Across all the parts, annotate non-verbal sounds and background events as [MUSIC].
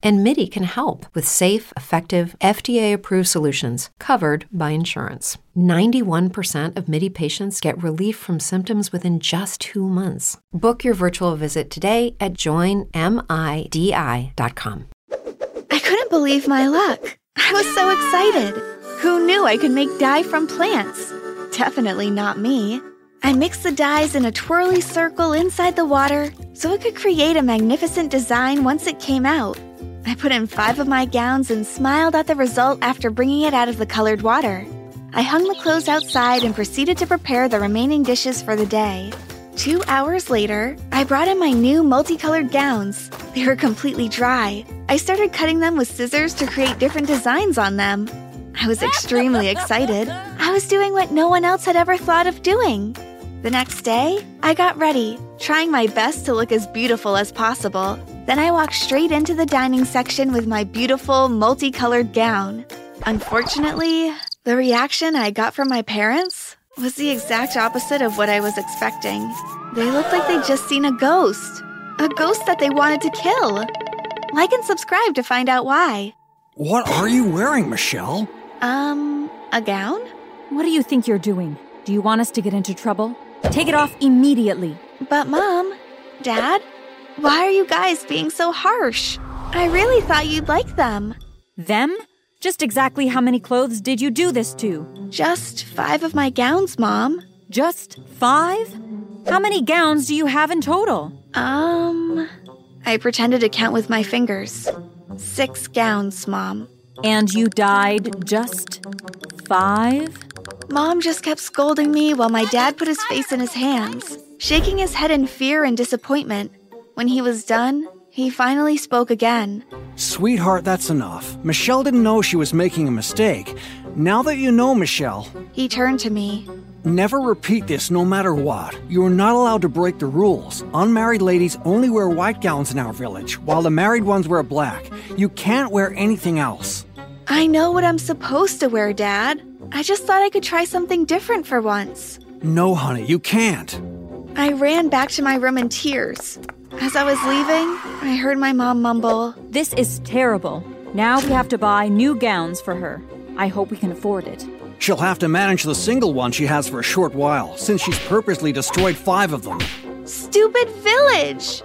And MIDI can help with safe, effective, FDA approved solutions covered by insurance. 91% of MIDI patients get relief from symptoms within just two months. Book your virtual visit today at joinmidi.com. I couldn't believe my luck. I was so excited. Who knew I could make dye from plants? Definitely not me. I mixed the dyes in a twirly circle inside the water so it could create a magnificent design once it came out. I put in five of my gowns and smiled at the result after bringing it out of the colored water. I hung the clothes outside and proceeded to prepare the remaining dishes for the day. Two hours later, I brought in my new multicolored gowns. They were completely dry. I started cutting them with scissors to create different designs on them. I was extremely excited. I was doing what no one else had ever thought of doing. The next day, I got ready, trying my best to look as beautiful as possible. Then I walked straight into the dining section with my beautiful, multicolored gown. Unfortunately, the reaction I got from my parents was the exact opposite of what I was expecting. They looked like they'd just seen a ghost. A ghost that they wanted to kill. Like and subscribe to find out why. What are you wearing, Michelle? Um, a gown? What do you think you're doing? Do you want us to get into trouble? Take it off immediately. But, Mom, Dad, why are you guys being so harsh? I really thought you'd like them. Them? Just exactly how many clothes did you do this to? Just five of my gowns, Mom. Just five? How many gowns do you have in total? Um, I pretended to count with my fingers. Six gowns, Mom. And you dyed just five? Mom just kept scolding me while my dad put his face in his hands, shaking his head in fear and disappointment. When he was done, he finally spoke again. Sweetheart, that's enough. Michelle didn't know she was making a mistake. Now that you know, Michelle, He turned to me. never repeat this no matter what. You are not allowed to break the rules. Unmarried ladies only wear white gowns in our village, while the married ones wear black. You can't wear anything else. I know what I'm supposed to wear, Dad. I just thought I could try something different for once. No, honey, you can't. I ran back to my room in tears. As I was leaving, I heard my mom mumble, This is terrible. Now we have to buy new gowns for her. I hope we can afford it. She'll have to manage the single one she has for a short while, since she's purposely destroyed five of them. Stupid village!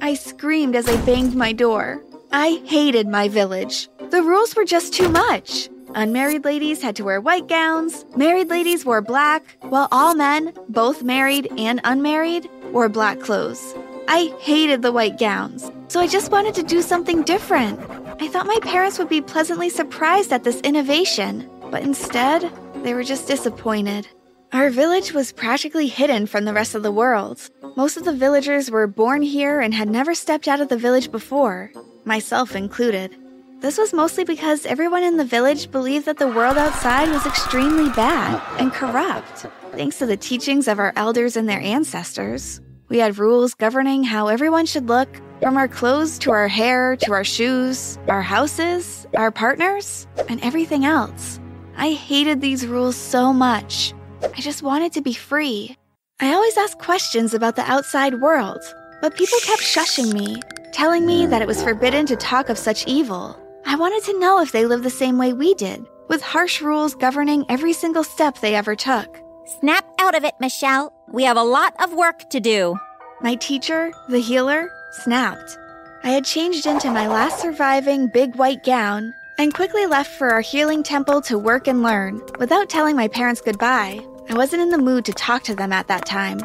I screamed as I banged my door. I hated my village. The rules were just too much. Unmarried ladies had to wear white gowns, married ladies wore black, while all men, both married and unmarried, wore black clothes. I hated the white gowns, so I just wanted to do something different. I thought my parents would be pleasantly surprised at this innovation, but instead, they were just disappointed. Our village was practically hidden from the rest of the world. Most of the villagers were born here and had never stepped out of the village before, myself included. This was mostly because everyone in the village believed that the world outside was extremely bad and corrupt, thanks to the teachings of our elders and their ancestors. We had rules governing how everyone should look, from our clothes to our hair to our shoes, our houses, our partners, and everything else. I hated these rules so much. I just wanted to be free. I always asked questions about the outside world, but people kept shushing me, telling me that it was forbidden to talk of such evil. I wanted to know if they lived the same way we did, with harsh rules governing every single step they ever took. Snap out of it, Michelle. We have a lot of work to do. My teacher, the healer, snapped. I had changed into my last surviving big white gown and quickly left for our healing temple to work and learn without telling my parents goodbye. I wasn't in the mood to talk to them at that time.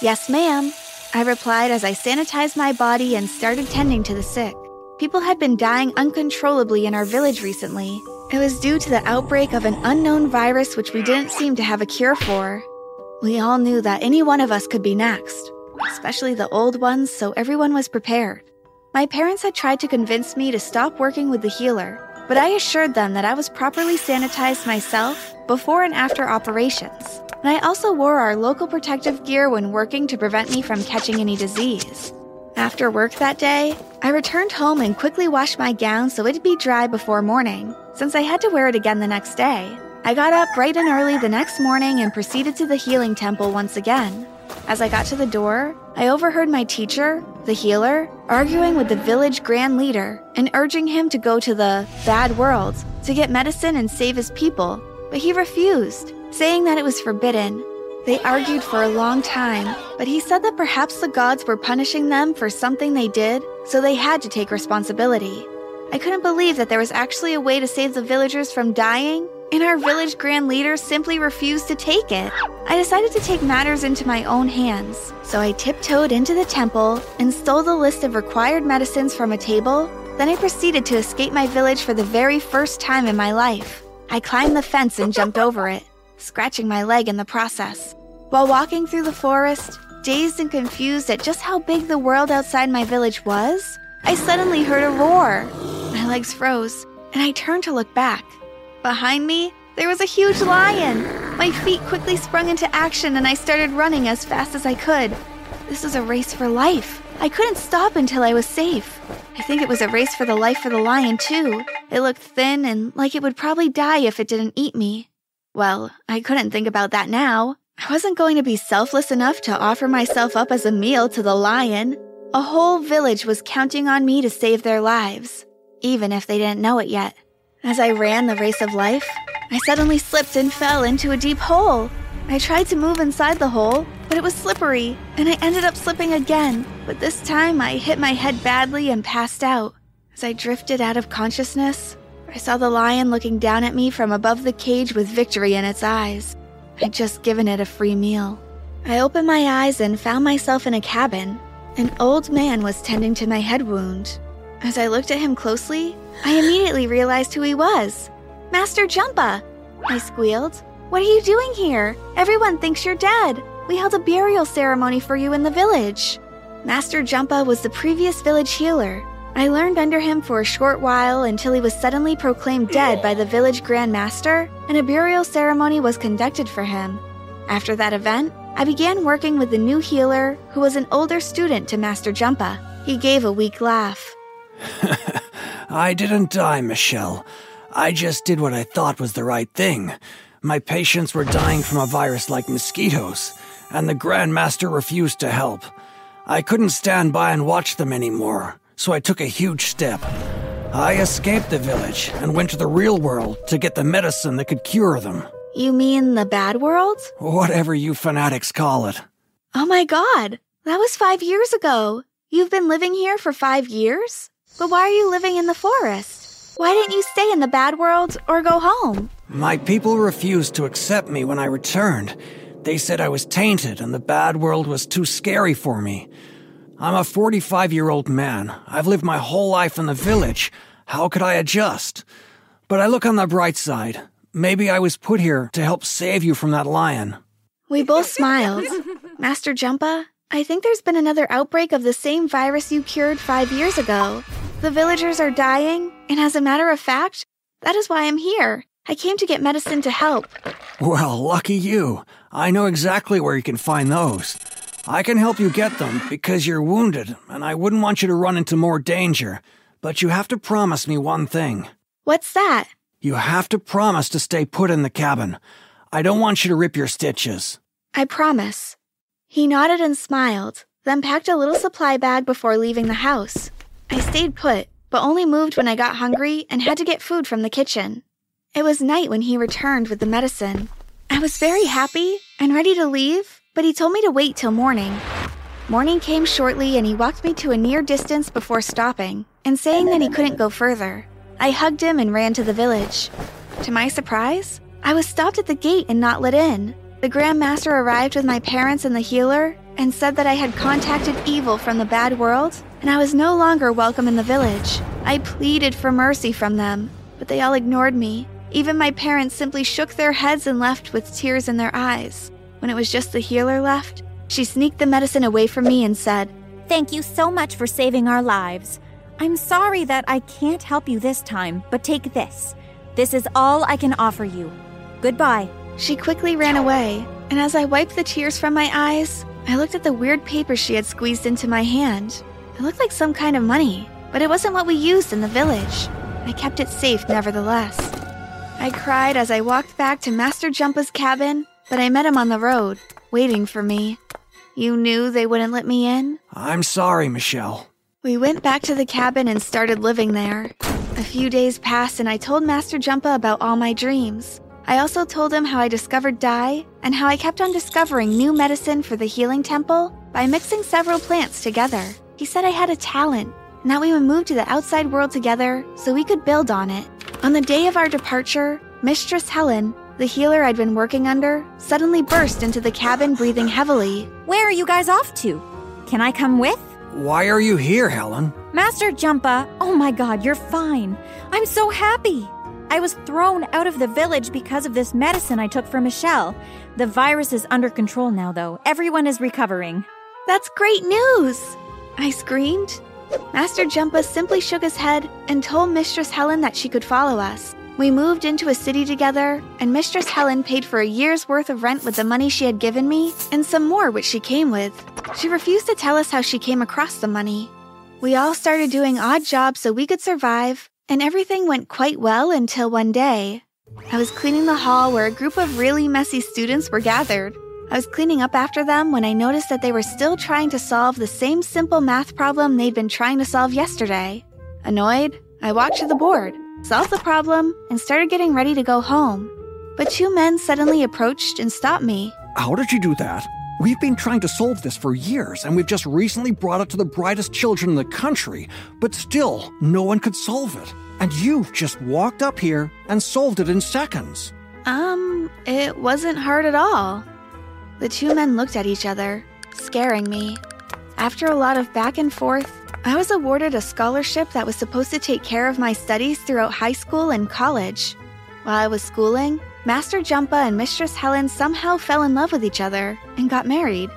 Yes, ma'am, I replied as I sanitized my body and started tending to the sick. People had been dying uncontrollably in our village recently. It was due to the outbreak of an unknown virus which we didn't seem to have a cure for. We all knew that any one of us could be next, especially the old ones, so everyone was prepared. My parents had tried to convince me to stop working with the healer, but I assured them that I was properly sanitized myself before and after operations. And I also wore our local protective gear when working to prevent me from catching any disease. After work that day, I returned home and quickly washed my gown so it'd be dry before morning, since I had to wear it again the next day. I got up bright and early the next morning and proceeded to the healing temple once again. As I got to the door, I overheard my teacher, the healer, arguing with the village grand leader and urging him to go to the bad world to get medicine and save his people, but he refused, saying that it was forbidden. They argued for a long time, but he said that perhaps the gods were punishing them for something they did, so they had to take responsibility. I couldn't believe that there was actually a way to save the villagers from dying, and our village grand leader simply refused to take it. I decided to take matters into my own hands, so I tiptoed into the temple and stole the list of required medicines from a table. Then I proceeded to escape my village for the very first time in my life. I climbed the fence and jumped over it scratching my leg in the process. While walking through the forest, dazed and confused at just how big the world outside my village was, I suddenly heard a roar. My legs froze, and I turned to look back. Behind me, there was a huge lion. My feet quickly sprung into action, and I started running as fast as I could. This was a race for life. I couldn't stop until I was safe. I think it was a race for the life for the lion, too. It looked thin and like it would probably die if it didn't eat me. Well, I couldn't think about that now. I wasn't going to be selfless enough to offer myself up as a meal to the lion. A whole village was counting on me to save their lives, even if they didn't know it yet. As I ran the race of life, I suddenly slipped and fell into a deep hole. I tried to move inside the hole, but it was slippery, and I ended up slipping again. But this time I hit my head badly and passed out. As I drifted out of consciousness, I saw the lion looking down at me from above the cage with victory in its eyes. I'd just given it a free meal. I opened my eyes and found myself in a cabin. An old man was tending to my head wound. As I looked at him closely, I immediately realized who he was. Master Jumpa! I squealed. What are you doing here? Everyone thinks you're dead. We held a burial ceremony for you in the village. Master Jumpa was the previous village healer. I learned under him for a short while until he was suddenly proclaimed dead by the village grandmaster, and a burial ceremony was conducted for him. After that event, I began working with the new healer, who was an older student to Master Jumpa. He gave a weak laugh. [LAUGHS] I didn't die, Michelle. I just did what I thought was the right thing. My patients were dying from a virus like mosquitoes, and the Grand Master refused to help. I couldn't stand by and watch them anymore so I took a huge step. I escaped the village and went to the real world to get the medicine that could cure them. You mean the bad world? Whatever you fanatics call it. Oh my god, that was five years ago. You've been living here for five years? But why are you living in the forest? Why didn't you stay in the bad world or go home? My people refused to accept me when I returned. They said I was tainted and the bad world was too scary for me. I'm a 45 year old man. I've lived my whole life in the village. How could I adjust? But I look on the bright side. Maybe I was put here to help save you from that lion. We both smiled. Master Jumpa, I think there's been another outbreak of the same virus you cured five years ago. The villagers are dying, and as a matter of fact, that is why I'm here. I came to get medicine to help. Well, lucky you. I know exactly where you can find those. I can help you get them because you're wounded, and I wouldn't want you to run into more danger. But you have to promise me one thing. What's that? You have to promise to stay put in the cabin. I don't want you to rip your stitches. I promise. He nodded and smiled, then packed a little supply bag before leaving the house. I stayed put, but only moved when I got hungry and had to get food from the kitchen. It was night when he returned with the medicine. I was very happy and ready to leave but he told me to wait till morning. Morning came shortly and he walked me to a near distance before stopping and saying that he couldn't go further. I hugged him and ran to the village. To my surprise, I was stopped at the gate and not let in. The Grand Master arrived with my parents and the healer and said that I had contacted evil from the bad world and I was no longer welcome in the village. I pleaded for mercy from them, but they all ignored me. Even my parents simply shook their heads and left with tears in their eyes. When it was just the healer left, she sneaked the medicine away from me and said, Thank you so much for saving our lives. I'm sorry that I can't help you this time, but take this. This is all I can offer you. Goodbye. She quickly ran away, and as I wiped the tears from my eyes, I looked at the weird paper she had squeezed into my hand. It looked like some kind of money, but it wasn't what we used in the village. I kept it safe nevertheless. I cried as I walked back to Master Jumpa's cabin, but I met him on the road, waiting for me. You knew they wouldn't let me in? I'm sorry, Michelle. We went back to the cabin and started living there. A few days passed and I told Master Jumpa about all my dreams. I also told him how I discovered dye and how I kept on discovering new medicine for the healing temple by mixing several plants together. He said I had a talent and that we would move to the outside world together so we could build on it. On the day of our departure, Mistress Helen, the healer I'd been working under, suddenly burst into the cabin breathing heavily. Where are you guys off to? Can I come with? Why are you here, Helen? Master Jumpa, oh my god, you're fine. I'm so happy. I was thrown out of the village because of this medicine I took for Michelle. The virus is under control now, though. Everyone is recovering. That's great news! I screamed. Master Jumpa simply shook his head and told Mistress Helen that she could follow us. We moved into a city together, and Mistress Helen paid for a year's worth of rent with the money she had given me, and some more which she came with. She refused to tell us how she came across the money. We all started doing odd jobs so we could survive, and everything went quite well until one day. I was cleaning the hall where a group of really messy students were gathered. I was cleaning up after them when I noticed that they were still trying to solve the same simple math problem they'd been trying to solve yesterday. Annoyed, I walked to the board, solved the problem, and started getting ready to go home. But two men suddenly approached and stopped me. How did you do that? We've been trying to solve this for years, and we've just recently brought it to the brightest children in the country, but still, no one could solve it. And you've just walked up here and solved it in seconds. Um, it wasn't hard at all. The two men looked at each other, scaring me. After a lot of back and forth, I was awarded a scholarship that was supposed to take care of my studies throughout high school and college. While I was schooling, Master Jumpa and Mistress Helen somehow fell in love with each other and got married.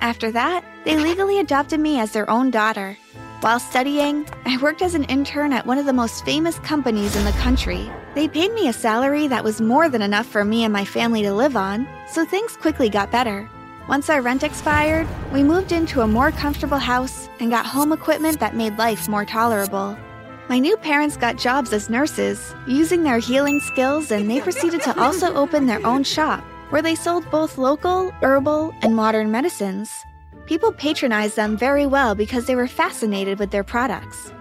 After that, they legally adopted me as their own daughter. While studying, I worked as an intern at one of the most famous companies in the country. They paid me a salary that was more than enough for me and my family to live on, so things quickly got better. Once our rent expired, we moved into a more comfortable house and got home equipment that made life more tolerable. My new parents got jobs as nurses, using their healing skills, and they proceeded to also open their own shop, where they sold both local, herbal, and modern medicines. People patronized them very well because they were fascinated with their products.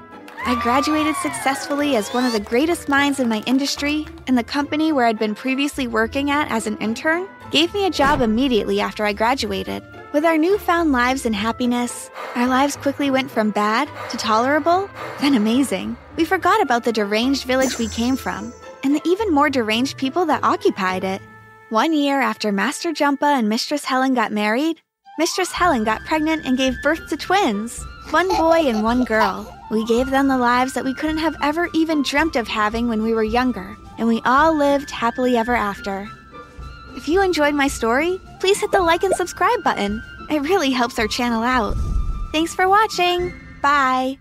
I graduated successfully as one of the greatest minds in my industry, and the company where I'd been previously working at as an intern gave me a job immediately after I graduated. With our newfound lives and happiness, our lives quickly went from bad to tolerable, then amazing. We forgot about the deranged village we came from, and the even more deranged people that occupied it. One year after Master Jumpa and Mistress Helen got married, Mistress Helen got pregnant and gave birth to twins one boy and one girl. We gave them the lives that we couldn't have ever even dreamt of having when we were younger, and we all lived happily ever after. If you enjoyed my story, please hit the like and subscribe button. It really helps our channel out. Thanks for watching. Bye.